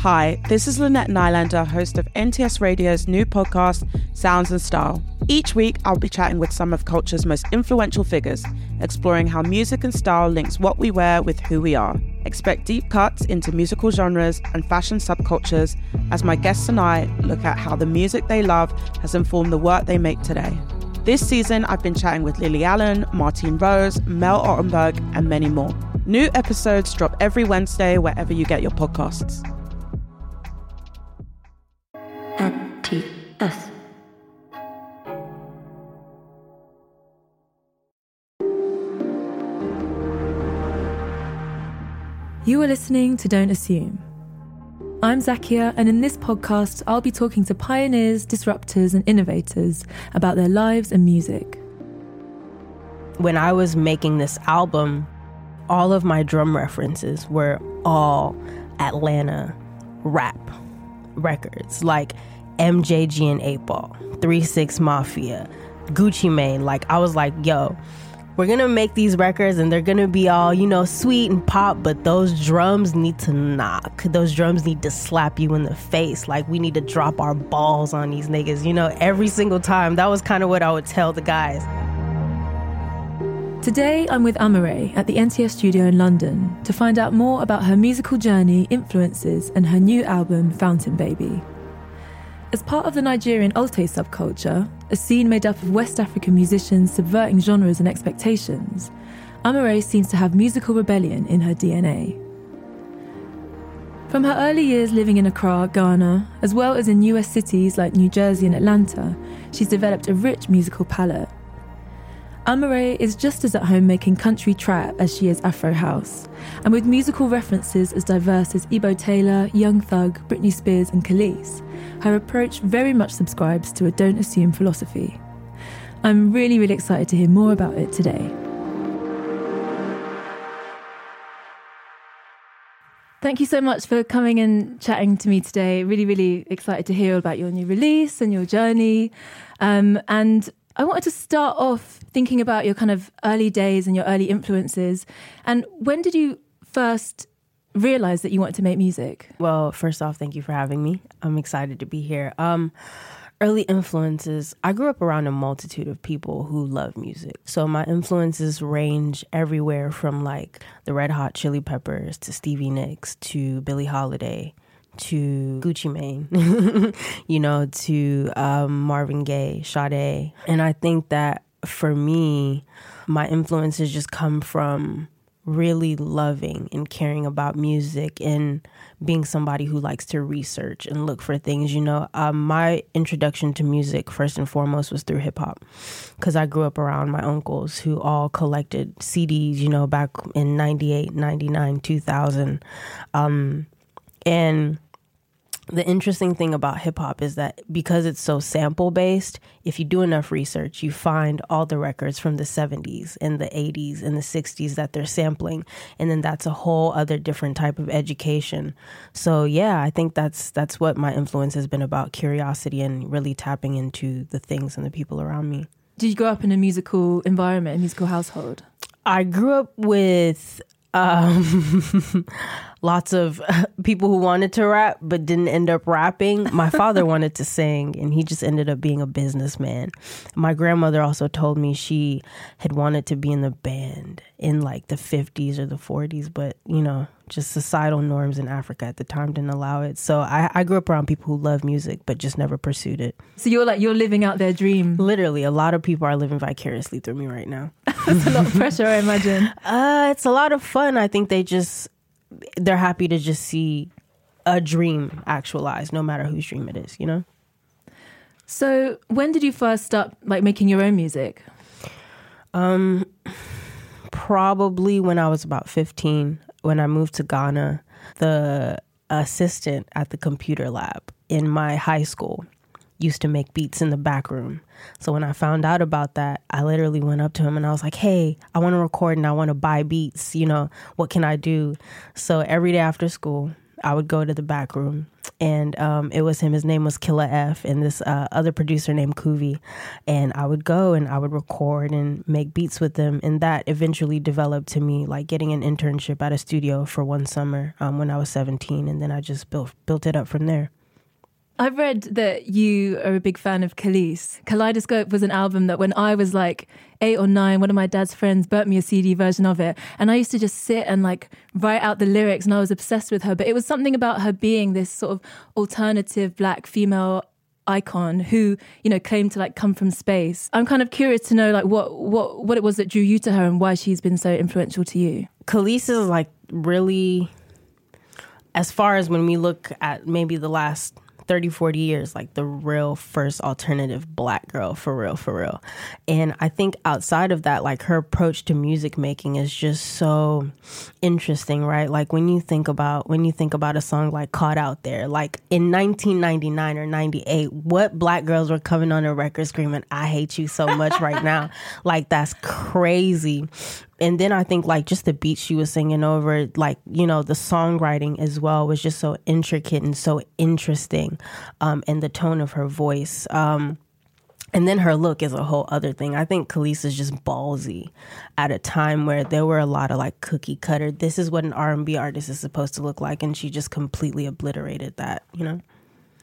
Hi, this is Lynette Nylander, host of NTS Radio's new podcast, Sounds and Style. Each week, I'll be chatting with some of culture's most influential figures, exploring how music and style links what we wear with who we are. Expect deep cuts into musical genres and fashion subcultures as my guests and I look at how the music they love has informed the work they make today. This season, I've been chatting with Lily Allen, Martine Rose, Mel Ottenberg, and many more. New episodes drop every Wednesday wherever you get your podcasts. NTS. You are listening to Don't Assume. I'm Zakia, and in this podcast, I'll be talking to pioneers, disruptors, and innovators about their lives and music. When I was making this album, all of my drum references were all Atlanta rap records, like MJG and 8 Ball, 3 6 Mafia, Gucci Mane. Like, I was like, yo, we're gonna make these records and they're gonna be all, you know, sweet and pop, but those drums need to knock. Those drums need to slap you in the face. Like, we need to drop our balls on these niggas, you know, every single time. That was kind of what I would tell the guys. Today, I'm with Amaarae at the NTS studio in London to find out more about her musical journey, influences, and her new album, Fountain Baby. As part of the Nigerian Alte subculture, a scene made up of West African musicians subverting genres and expectations, Amaarae seems to have musical rebellion in her DNA. From her early years living in Accra, Ghana, as well as in US cities like New Jersey and Atlanta, she's developed a rich musical palette. Amaarae is just as at home making country trap as she is Afro house, and with musical references as diverse as Ebo Taylor, Young Thug, Britney Spears, and Kelis, her approach very much subscribes to a don't assume philosophy. I'm really, really excited to hear more about it today. Thank you so much for coming and chatting to me today. Really, really excited to hear about your new release and your journey. Um, and I wanted to start off thinking about your kind of early days and your early influences. And when did you first realize that you wanted to make music? Well, first off, thank you for having me. I'm excited to be here. Um, early influences, I grew up around a multitude of people who love music. So my influences range everywhere from like the Red Hot Chili Peppers to Stevie Nicks to Billie Holiday to Gucci Mane, you know, to um, Marvin Gaye, Sade. And I think that for me, my influences just come from really loving and caring about music and being somebody who likes to research and look for things. You know, um, my introduction to music, first and foremost, was through hip hop because I grew up around my uncles who all collected CDs, you know, back in 98, 99, 2000. Um, and the interesting thing about hip hop is that because it's so sample based, if you do enough research, you find all the records from the 70s and the 80s and the 60s that they're sampling, and then that's a whole other different type of education. So yeah, I think that's that's what my influence has been about curiosity and really tapping into the things and the people around me. Did you grow up in a musical environment, a musical household? I grew up with um, lots of people who wanted to rap but didn't end up rapping. My father wanted to sing and he just ended up being a businessman. My grandmother also told me she had wanted to be in the band in like the 50s or the 40s, but you know, just societal norms in Africa at the time didn't allow it. So I, I grew up around people who love music but just never pursued it. So you're like you're living out their dream. Literally, a lot of people are living vicariously through me right now. That's a lot of pressure, I imagine. Uh, it's a lot of fun. I think they just they're happy to just see a dream actualized, no matter whose dream it is. You know. So when did you first start like making your own music? Um, probably when I was about fifteen. When I moved to Ghana, the assistant at the computer lab in my high school used to make beats in the back room. So when I found out about that, I literally went up to him and I was like, "Hey, I want to record and I want to buy beats. You know, what can I do?" So every day after school, I would go to the back room and um, it was him. His name was Killa F, and this uh, other producer named Kuvi. And I would go and I would record and make beats with them, and that eventually developed to me like getting an internship at a studio for one summer um, when I was 17, and then I just built built it up from there. I've read that you are a big fan of Kelis. Kaleidoscope was an album that when I was like eight or nine, one of my dad's friends burnt me a CD version of it. And I used to just sit and like write out the lyrics and I was obsessed with her. But it was something about her being this sort of alternative black female icon who, you know, claimed to like come from space. I'm kind of curious to know like what what what it was that drew you to her and why she's been so influential to you. Kelis is like really as far as when we look at maybe the last 30, 40 years, like the real first alternative black girl for real, for real. And I think outside of that, like her approach to music making is just so interesting, right? Like when you think about when you think about a song like Caught Out There, like in 1999 or 98, what black girls were coming on a record screaming, I hate you so much right now. Like that's crazy and then I think like just the beat she was singing over, like you know the songwriting as well was just so intricate and so interesting, um, and the tone of her voice. Um, and then her look is a whole other thing. I think Kelis is just ballsy at a time where there were a lot of like cookie cutter. This is what an R and B artist is supposed to look like, and she just completely obliterated that. You know.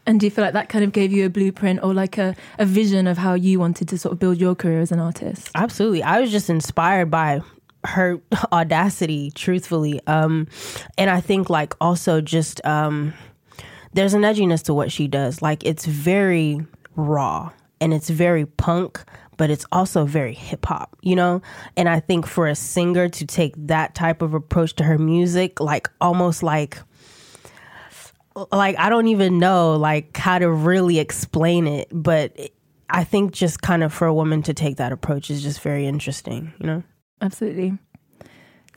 And do you feel like that kind of gave you a blueprint or like a, a vision of how you wanted to sort of build your career as an artist? Absolutely. I was just inspired by her audacity truthfully um and i think like also just um there's an edginess to what she does like it's very raw and it's very punk but it's also very hip hop, you know? And I think for a singer to take that type of approach to her music, like almost like like I don't even know like how to really explain it, but I think just kind of for a woman to take that approach is just very interesting, you know? Absolutely.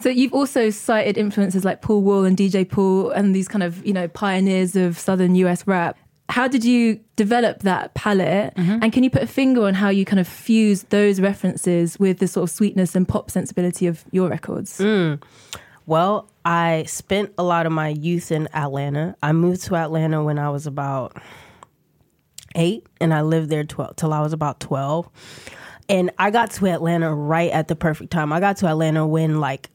So you've also cited influences like Paul Wall and DJ Paul and these kind of, you know, pioneers of southern US rap. How did you develop that palette? Mm-hmm. And can you put a finger on how you kind of fuse those references with the sort of sweetness and pop sensibility of your records? Mm. Well, I spent a lot of my youth in Atlanta. I moved to Atlanta when I was about eight, and I lived there 12, till I was about 12 and I got to Atlanta right at the perfect time. I got to Atlanta when like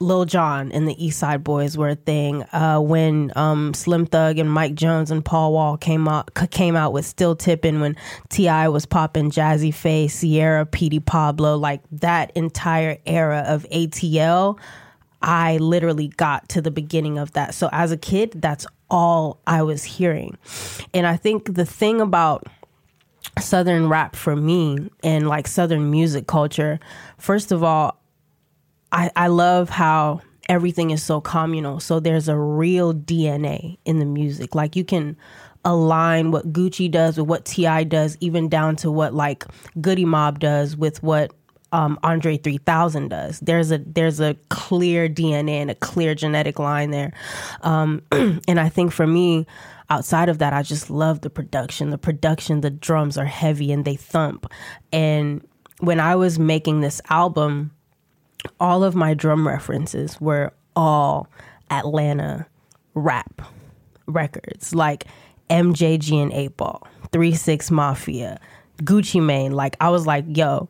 Lil Jon and the East Side Boys were a thing. Uh, when um, Slim Thug and Mike Jones and Paul Wall came out came out with Still Tipping. When T.I. was popping Jazzy Pha, Ciara, Petey Pablo, like that entire era of ATL. I literally got to the beginning of that. So as a kid, that's all I was hearing. And I think the thing about southern rap for me and like southern music culture. First of all i i love how everything is so communal. So there's a real dna in the music. Like you can align what gucci does with what ti does even down to what like Goodie Mob does with what um, Andre 3000 does. There's a there's a clear DNA and a clear genetic line there, um, and I think for me, outside of that, I just love the production. The production, the drums are heavy and they thump. And when I was making this album, all of my drum references were all Atlanta rap records, like MJG and 8 Ball, 3 6 Mafia, Gucci Mane. Like, I was like, yo,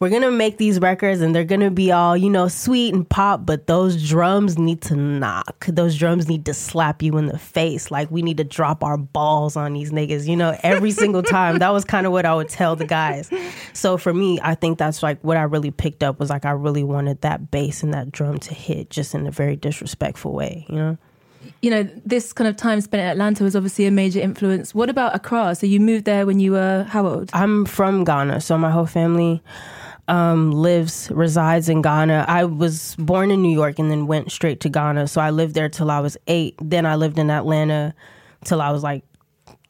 we're gonna make these records and they're gonna be all you know sweet and pop but those drums need to knock those drums need to slap you in the face like we need to drop our balls on these niggas you know every single time that was kind of what i would tell the guys so for me i think that's like what i really picked up was like i really wanted that bass and that drum to hit just in a very disrespectful way you know you know, this kind of time spent in Atlanta was obviously a major influence. What about Accra? So you moved there when you were how old? I'm from Ghana, so my whole family um, lives resides in Ghana. I was born in New York and then went straight to Ghana. So I lived there till I was eight. Then I lived in Atlanta till I was like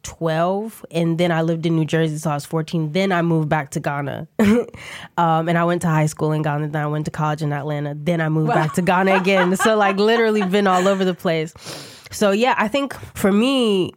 12 and then i lived in new jersey till i was 14 then i moved back to ghana um, and i went to high school in ghana then i went to college in atlanta then i moved wow. back to ghana again so like literally been all over the place so yeah i think for me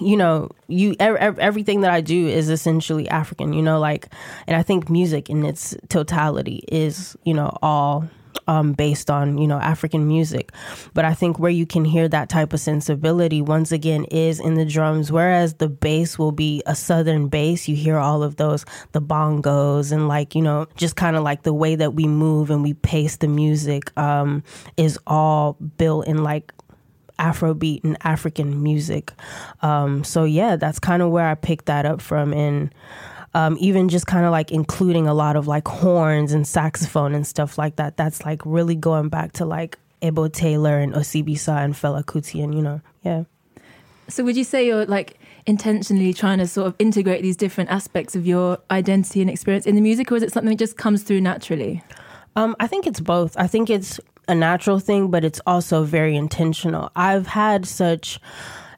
you know, you everything that I do is essentially African, you know, like, and I think music in its totality is, you know, all um, based on you know African music. But I think where you can hear that type of sensibility once again is in the drums, whereas the bass will be a southern bass. You hear all of those the bongos and like you know just kind of like the way that we move and we pace the music um, is all built in like Afrobeat and African music. Um, so yeah, that's kind of where I picked that up from and um, even just kind of like including a lot of like horns and saxophone and stuff like that. That's like really going back to like Ebo Taylor and Osibisa and Fela Kuti and you know, yeah. So would you say you're like intentionally trying to sort of integrate these different aspects of your identity and experience in the music, or is it something that just comes through naturally? Um, I think it's both. I think it's a natural thing, but it's also very intentional. I've had such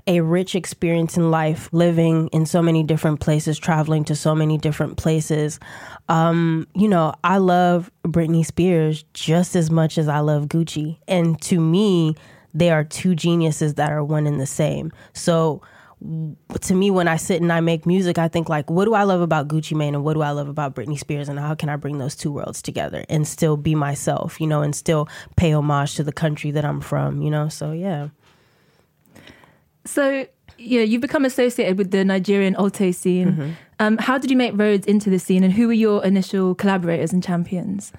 a rich experience in life, living in so many different places, traveling to so many different places. Um, you know, I love Britney Spears just as much as I love Gucci. And to me, they are two geniuses that are one and the same. So, to me, when I sit and I make music, I think like, what do I love about Gucci Mane and what do I love about Britney Spears, and how can I bring those two worlds together and still be myself, you know, and still pay homage to the country that I'm from, you know? So yeah. So, yeah, you've become associated with the Nigerian Alte scene. Mm-hmm. Um, how did you make roads into the scene, and who were your initial collaborators and champions?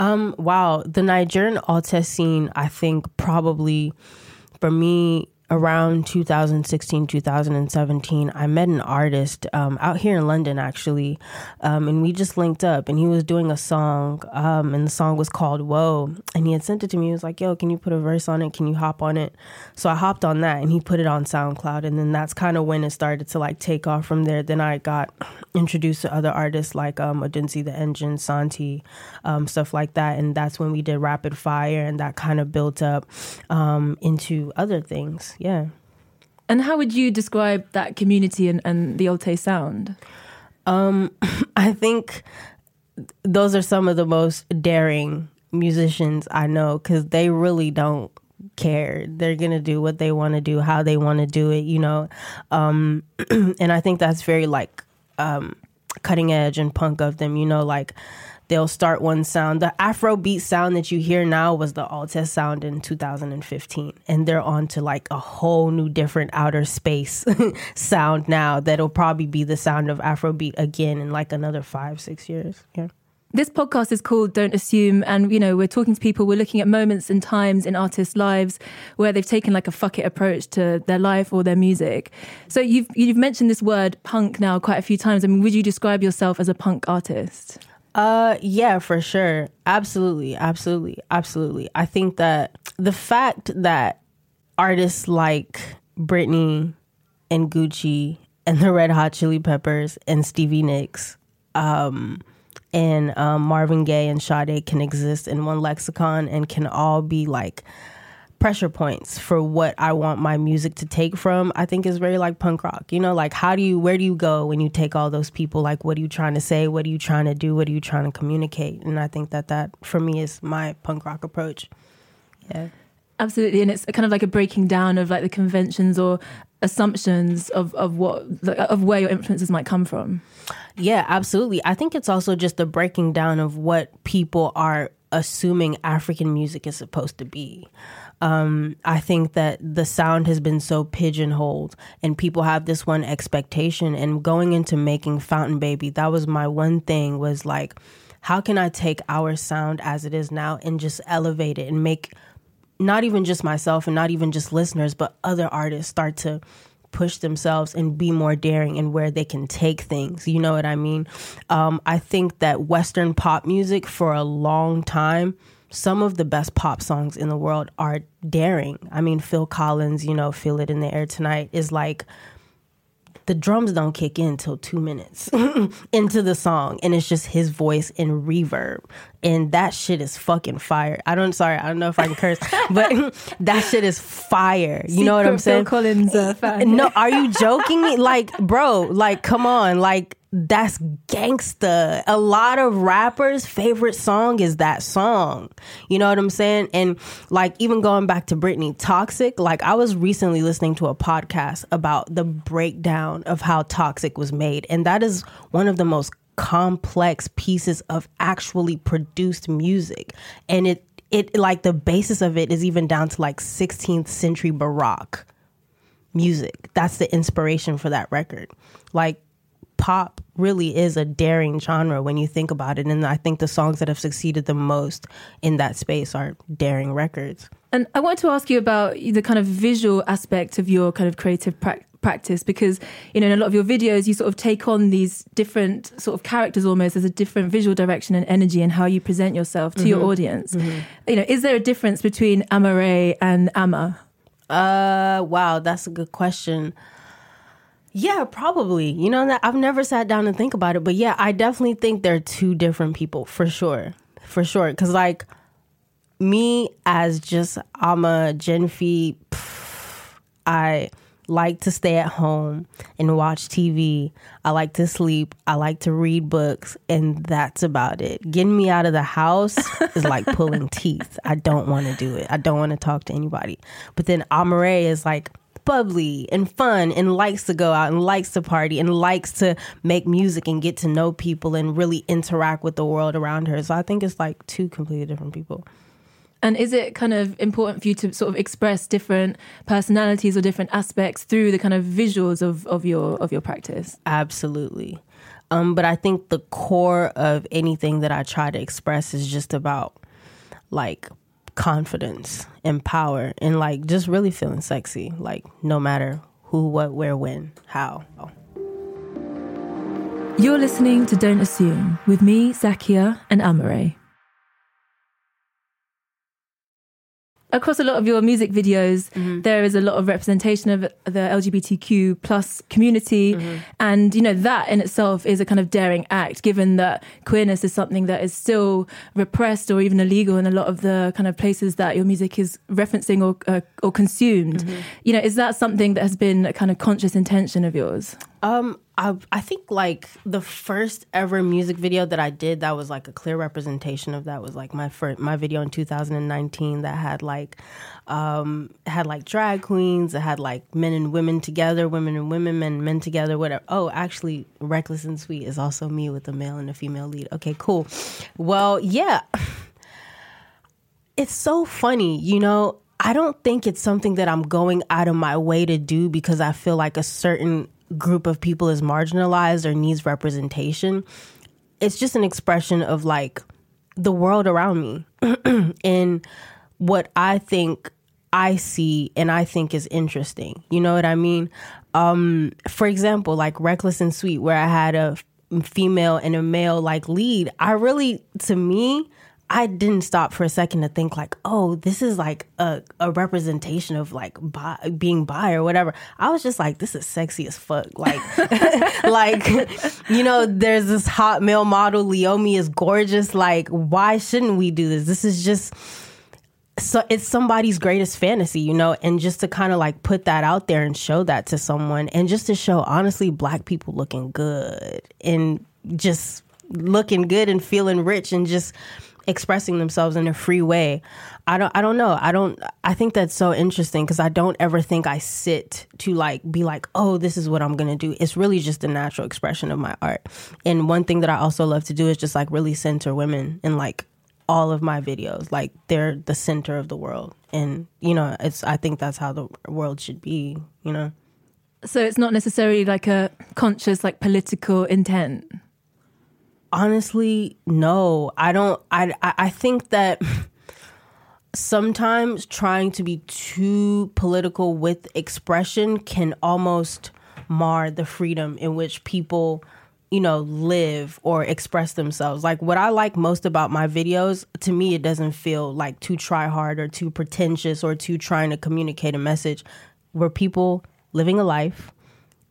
Um, wow, the Nigerian Alte scene, I think probably for me around 2016 2017 i met an artist um, out here in london actually um, and we just linked up and he was doing a song um, and the song was called whoa and he had sent it to me he was like yo can you put a verse on it can you hop on it so i hopped on that and he put it on soundcloud and then that's kind of when it started to like take off from there then i got introduced to other artists like um, Odunsi the Engine, Santi, um, stuff like that. And that's when we did Rapid Fire, and that kind of built up um, into other things. Yeah. And how would you describe that community and, and the Alte sound? Um, I think those are some of the most daring musicians I know because they really don't care. They're gonna do what they want to do, how they want to do it, you know. Um, and I think that's very like um, cutting edge and punk of them. You know, like they'll start one sound. The Afrobeat sound that you hear now was the Alte sound in 2015, and they're on to like a whole new different outer space sound now that'll probably be the sound of Afrobeat again in like another five, six years. Yeah. This podcast is called Don't Assume. And, you know, we're talking to people, we're looking at moments and times in artists' lives where they've taken like a fuck it approach to their life or their music. So you've, you've mentioned this word punk now quite a few times. I mean, would you describe yourself as a punk artist? Uh, yeah, for sure. Absolutely. Absolutely. Absolutely. I think that the fact that artists like Britney and Gucci and the Red Hot Chili Peppers and Stevie Nicks, um, and um, Marvin Gaye and Sade can exist in one lexicon and can all be like pressure points for what I want my music to take from, I think is very like punk rock. You know, like how do you, where do you go when you take all those people? Like, what are you trying to say? What are you trying to do? What are you trying to communicate? And I think that that for me is my punk rock approach. Yeah. Absolutely, and it's kind of like a breaking down of like the conventions or assumptions of of what of where your influences might come from. Yeah, absolutely. I think it's also just the breaking down of what people are assuming African music is supposed to be. Um, I think that the sound has been so pigeonholed, and people have this one expectation. And going into making Fountain Baby, that was my one thing was like, how can I take our sound as it is now and just elevate it and make not even just myself and not even just listeners, but other artists start to push themselves and be more daring and where they can take things. You know what I mean? Um, I think that Western pop music for a long time, some of the best pop songs in the world are daring. I mean, Phil Collins, you know, Feel It in the Air Tonight is like the drums don't kick in till two minutes into the song and it's just his voice and reverb. And that shit is fucking fire. I don't sorry i don't know if i can curse but that shit is fire. You Secret know what i'm saying Phil collins uh, no are you joking me? Like bro like come on. Like that's gangsta. A lot of rappers' favorite song is that song. You know what I'm saying? And like even going back to Britney, Toxic, like I was recently listening to a podcast about the breakdown of how Toxic was made. And that is one of the most complex pieces of actually produced music. And it it like the basis of it is even down to like 16th century baroque music that's the inspiration for that record like pop really is a daring genre when you think about it. And i think the songs that have succeeded the most in that space are daring records. And i wanted to ask you about the kind of visual aspect of your kind of creative practice practice because you know in a lot of your videos you sort of take on these different sort of characters almost as a different visual direction and energy and how you present yourself to mm-hmm. your audience. Mm-hmm. you know is there a difference between Amaarae and Ama? Uh wow that's a good question yeah, probably. You know, I've never sat down and think about it, but yeah, I definitely think they're two different people for sure. For sure. Cause like me as just I'm a Gen I like to stay at home and watch TV. I like to sleep. I like to read books, and that's about it. Getting me out of the house is like pulling teeth. I don't want to do it. I don't want to talk to anybody. But then Amaarae is like bubbly and fun and likes to go out and likes to party and likes to make music and get to know people and really interact with the world around her. So I think it's like two completely different people. And is it kind of important for you to sort of express different personalities or different aspects through the kind of visuals of, of your of your practice? Absolutely. Um, but I think the core of anything that I try to express is just about like confidence and power and like just really feeling sexy, like no matter who, what, where, when, how. You're listening to Don't Assume with me, Zakia, and Amaarae. Across a lot of your music videos, mm-hmm. there is a lot of representation of the LGBTQ plus community, mm-hmm. and you know that in itself is a kind of daring act, given that queerness is something that is still repressed or even illegal in a lot of the kind of places that your music is referencing or uh, or consumed. Mm-hmm. You know, is that something that has been a kind of conscious intention of yours? Um, I I think like the first ever music video that I did that was like a clear representation of that was like my first my video in 2019 that had like um had like drag queens, it had like men and women together, women and women, men men together, whatever. Oh, actually, Reckless and Sweet is also me with a male and a female lead. Okay, cool. Well, yeah. It's so funny, you know. I don't think it's something that I'm going out of my way to do because I feel like a certain group of people is marginalized or needs representation. It's just an expression of like the world around me and what I think I see and I think is interesting. You know what I mean? Um, for example, like Reckless and Sweet, where I had a female and a male like lead, I really, to me, I didn't stop for a second to think like, oh, this is like a, a representation of like bi, being bi or whatever. I was just like, this is sexy as fuck. Like, like, you know, there's this hot male model. Leiomy is gorgeous. Like, why shouldn't we do this? This is just so it's somebody's greatest fantasy, you know, and just to kind of like put that out there and show that to someone and just to show honestly black people looking good and just looking good and feeling rich and just expressing themselves in a free way. I don't I don't know. I don't I think that's so interesting because I don't ever think I sit to like be like, "Oh, this is what I'm going to do." It's really just a natural expression of my art. And one thing that I also love to do is just like really center women in like all of my videos. Like they're the center of the world. And you know, it's I think that's how the world should be, you know. So it's not necessarily like a conscious like political intent honestly, no. I don't. I I think that sometimes trying to be too political with expression can almost mar the freedom in which people you know live or express themselves like what i like most about my videos to me it doesn't feel like too try hard or too pretentious or too trying to communicate a message we're people living a life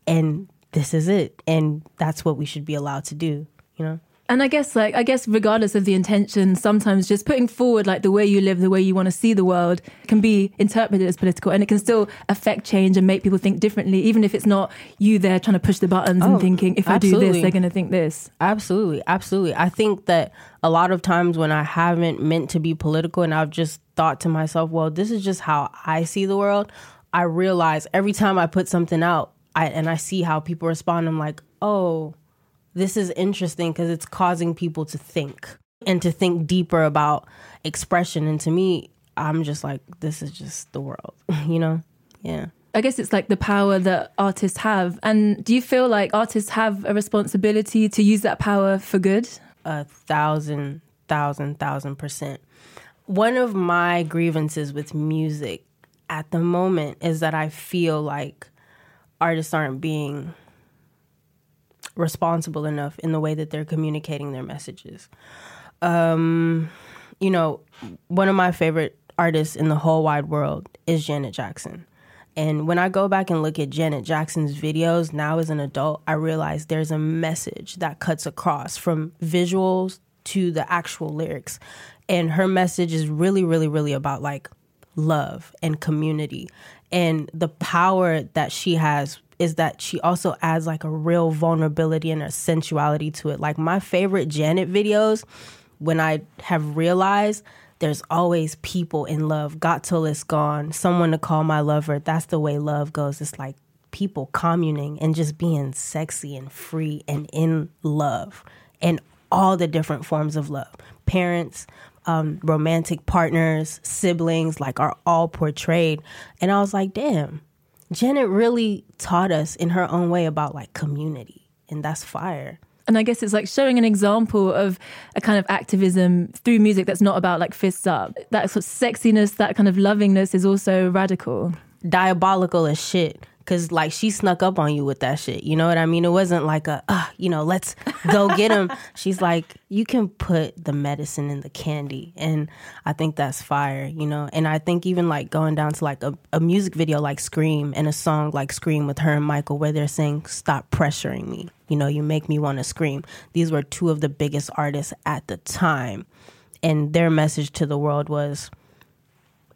and this is it and that's what we should be allowed to do you know and I guess, like, I guess, regardless of the intention, sometimes just putting forward, like, the way you live, the way you want to see the world can be interpreted as political and it can still affect change and make people think differently, even if it's not you there trying to push the buttons oh, and thinking, if absolutely. I do this, they're going to think this. Absolutely. Absolutely. I think that a lot of times when I haven't meant to be political and I've just thought to myself, well, this is just how I see the world, I realize every time I put something out I, and I see how people respond, I'm like, oh, this is interesting because it's causing people to think. and to think deeper about expression. And to me, I'm just like, this is just the world, you know? Yeah. I guess it's like the power that artists have. And do you feel like artists have a responsibility to use that power for good? A thousand, thousand, thousand percent. One of my grievances with music at the moment is that I feel like artists aren't being responsible enough in the way that they're communicating their messages. Um, you know, one of my favorite artists in the whole wide world is Janet Jackson. And when I go back and look at Janet Jackson's videos now as an adult, I realize there's a message that cuts across from visuals to the actual lyrics. And her message is really, really, really about like love and community. And the power that she has is that she also adds like a real vulnerability and a sensuality to it. Like my favorite Janet videos, when I have realized there's always people in love. Got till it's gone. Someone to call my lover. That's the way love goes. It's like people communing and just being sexy and free and in love and all the different forms of love. Parents, um, romantic partners, siblings, like are all portrayed. And I was like, damn, Janet really taught us in her own way about like community, and that's fire. And I guess it's like showing an example of a kind of activism through music that's not about like fists up. That sort of sexiness, that kind of lovingness is also radical. Diabolical as shit. Cause like she snuck up on you with that shit. You know what I mean? It wasn't like a, uh, you know, let's go get him. She's like, you can put the medicine in the candy. And I think that's fire, you know? And I think even like going down to like a, a music video like Scream and a song like Scream with her and Michael where they're saying, stop pressuring me. You know, you make me want to scream. These were two of the biggest artists at the time. And their message to the world was,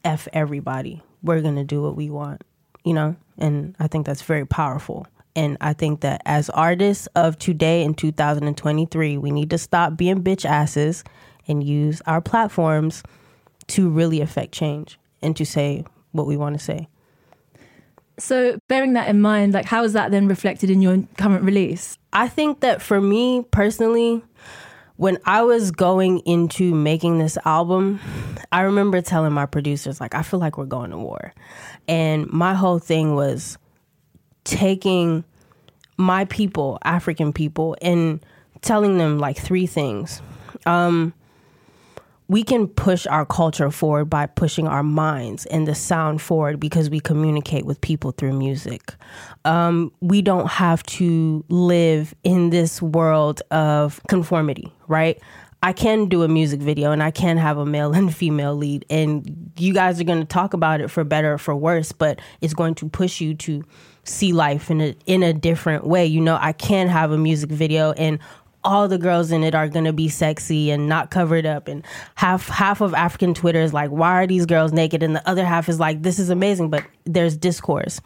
F everybody. We're going to do what we want, you know? And I think that's very powerful. And I think that as artists of today in 2023, we need to stop being bitch asses and use our platforms to really affect change and to say what we want to say. So, bearing that in mind, like how is that then reflected in your current release? I think that for me personally, when I was going into making this album, I remember telling my producers, like, I feel like we're going to war. And my whole thing was taking my people, African people, and telling them like three things. Um, we can push our culture forward by pushing our minds and the sound forward because we communicate with people through music. Um, we don't have to live in this world of conformity, right? I can do a music video and I can have a male and female lead, and you guys are going to talk about it for better or for worse, but it's going to push you to see life in a in a different way. You know, I can have a music video and all the girls in it are gonna be sexy and not covered up. And half half of african twitter is like why are these girls naked? And the other half is like this is amazing. But there's discourse.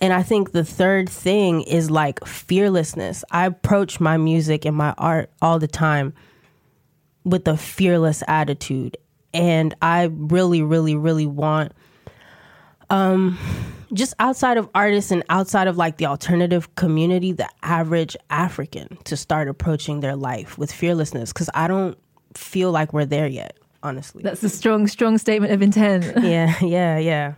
And i think the third thing is like fearlessness. I approach my music and my art all the time with a fearless attitude. And i really really really want um just outside of artists and outside of like the alternative community, the average African to start approaching their life with fearlessness because I don't feel like we're there yet, honestly. That's a strong, strong statement of intent. yeah, yeah, yeah.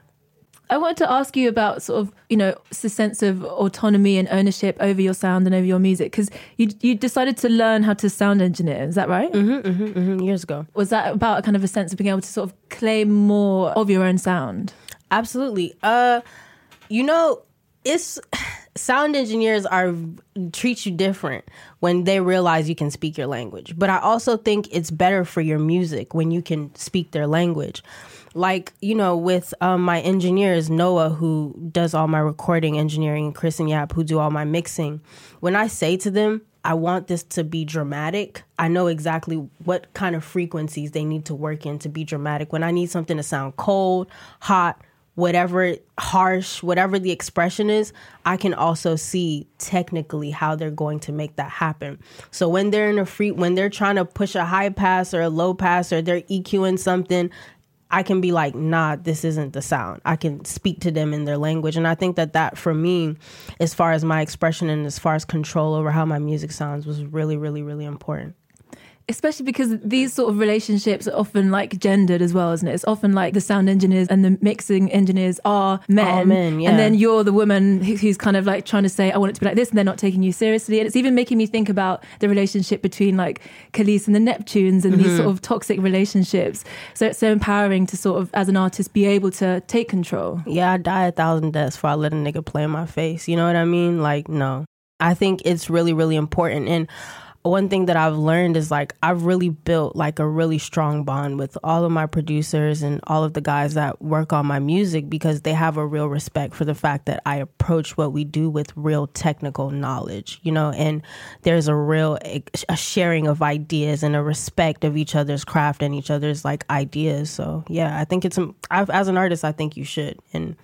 I wanted to ask you about sort of, you know, the sense of autonomy and ownership over your sound and over your music because you you decided to learn how to sound engineer. Is that right? Mm-hmm, mm-hmm, mm-hmm, years ago. Was that about a kind of a sense of being able to sort of claim more of your own sound? Absolutely. Uh, you know, it's sound engineers are treat you different when they realize you can speak your language. But I also think it's better for your music when you can speak their language. Like, you know, with um, my engineers, Noah, who does all my recording engineering, and Chris and Yap, who do all my mixing, when I say to them, I want this to be dramatic. I know exactly what kind of frequencies they need to work in to be dramatic. When I need something to sound cold, hot, whatever harsh, whatever the expression is, I can also see technically how they're going to make that happen. So when they're in a free, when they're trying to push a high pass or a low pass or they're EQing something, I can be like, nah, this isn't the sound. I can speak to them in their language. And I think that that for me, as far as my expression and as far as control over how my music sounds, was really, really, really important. Especially because these sort of relationships are often like gendered as well, isn't it? It's often like the sound engineers and the mixing engineers are men, All men, yeah. and then you're the woman who's kind of like trying to say, "I want it to be like this," and they're not taking you seriously. And it's even making me think about the relationship between like Kelis and the Neptunes and Mm-hmm. these sort of toxic relationships. So it's so empowering to sort of, as an artist, be able to take control. Yeah, I die a thousand deaths before I let a nigga play in my face. You know what I mean? Like, no. I think it's really, really important. And one thing that I've learned is like I've really built like a really strong bond with all of my producers and all of the guys that work on my music because they have a real respect for the fact that I approach what we do with real technical knowledge, you know, and there's a real a sharing of ideas and a respect of each other's craft and each other's like ideas. So, yeah, I think it's um, I've, as an artist, I think you should and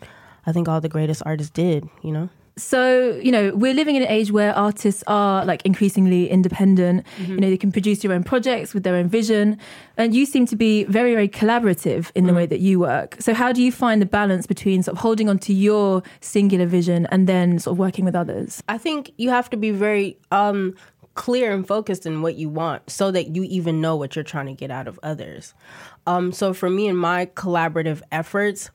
I think all the greatest artists did, you know. So, you know, we're living in an age where artists are like increasingly independent. You know, they can produce their own projects with their own vision. And you seem to be very, very collaborative in the way that you work. So, how do you find the balance between sort of holding on to your singular vision and then sort of working with others? I think you have to be very um clear and focused in what you want so that you even know what you're trying to get out of others. Um so for me and my collaborative efforts,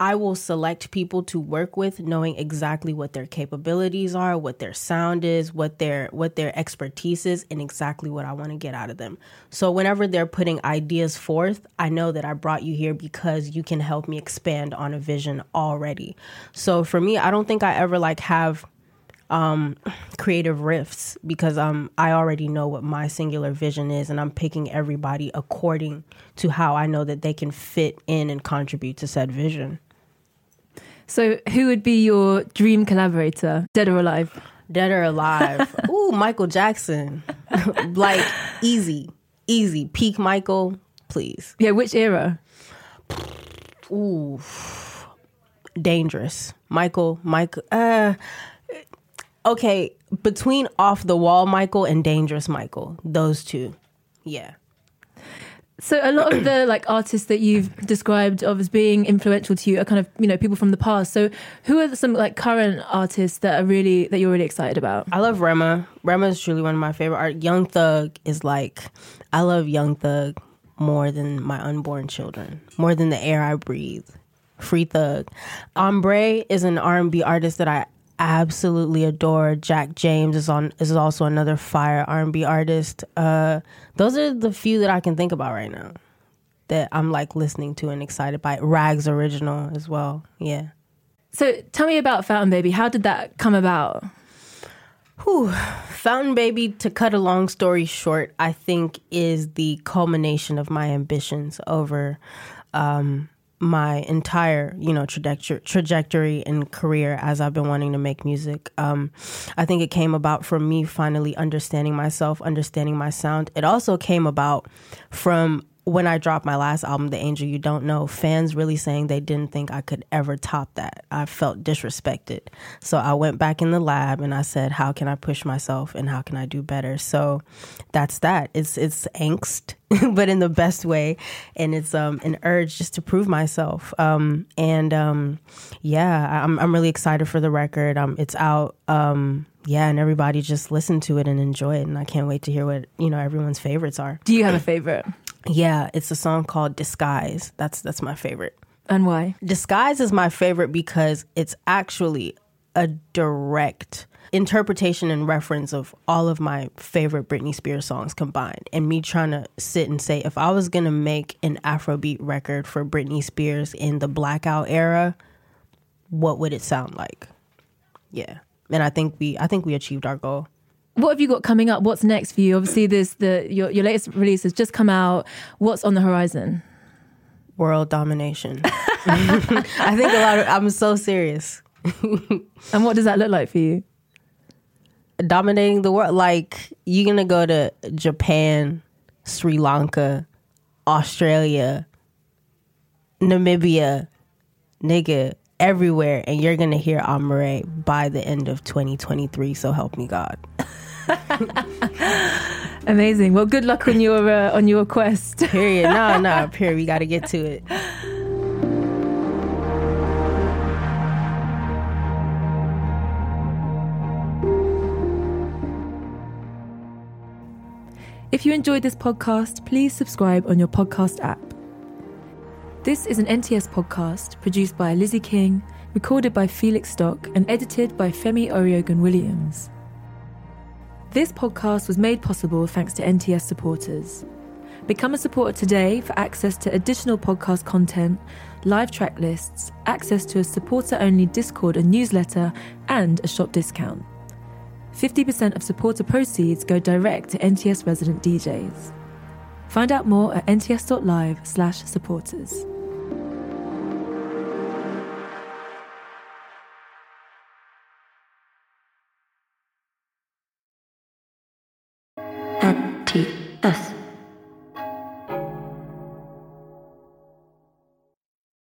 I will select people to work with knowing exactly what their capabilities are, what their sound is, what their what their expertise is and exactly what I want to get out of them. So whenever they're putting ideas forth, I know that I brought you here because you can help me expand on a vision already. So for me, I don't think I ever like have um creative rifts because um I already know what my singular vision is and I'm picking everybody according to how I know that they can fit in and contribute to said vision. So, who would be your dream collaborator, dead or alive? Dead or alive. Ooh, Michael Jackson. like easy. Easy. Peak Michael, please. Yeah, which era? Ooh. Dangerous. Michael, Michael uh okay, between off the wall Michael and dangerous Michael, those two. Yeah. So a lot of the like artists that you've described of as being influential to you are kind of you know people from the past. So who are some like current artists that are really that you're really excited about? I love Rema. Rema is truly one of my favorite art. Young Thug is like I love Young Thug more than my unborn children, more than the air I breathe. Free Thug. Ombre is an R&B artist that I absolutely adore. Jack James is on is also another fire R&B artist. Uh, those are the few that I can think about right now that I'm like listening to and excited by. Rags original as well. Yeah. So tell me about Fountain Baby. How did that come about? Whew. Fountain Baby, to cut a long story short, I think is the culmination of my ambitions over um, my entire, you know, trajectory, trajectory and career as I've been wanting to make music. Um, I think it came about from me finally understanding myself, understanding my sound. It also came about from when I dropped my last album, The Angel You Don't Know, fans really saying they didn't think I could ever top that. I felt disrespected. So I went back in the lab and I said, how can I push myself and how can I do better? So that's that. It's it's angst, but in the best way. And it's um an urge just to prove myself. Um and um yeah, I'm I'm really excited for the record. Um it's out. Um yeah, and everybody just listen to it and enjoy it. And I can't wait to hear what, you know, everyone's favorites are. Do you have a favorite? Yeah, it's a song called Disguise. That's that's my favorite. And why? Disguise is my favorite because it's actually a direct interpretation and reference of all of my favorite Britney Spears songs combined. And me trying to sit and say, if I was going to make an Afrobeat record for Britney Spears in the blackout era, what would it sound like? Yeah. And I think we I think we achieved our goal. What have you got coming up? What's next for you? Obviously, this the your your latest release has just come out. What's on the horizon? World domination. I think a lot of I'm so serious. And what does that look like for you? dominating the world. Like you're gonna go to Japan, Sri Lanka, Australia, Namibia, nigga, everywhere, and you're gonna hear Amaarae by the end of 2023. So help me God. Amazing. Well, good luck on your uh, on your quest. Period. No, no. Period. We got to get to it. If you enjoyed this podcast, please subscribe on your podcast app. This is an NTS podcast produced by Lizzy King, recorded by Felix Stock, and edited by Femi Oriogun Williams. This podcast was made possible thanks to NTS supporters. Become a supporter today for access to additional podcast content, live track lists, access to a supporter only Discord and newsletter, and a shop discount. 50% of supporter proceeds go direct to NTS resident DJs. Find out more at nts.live supporters. NTS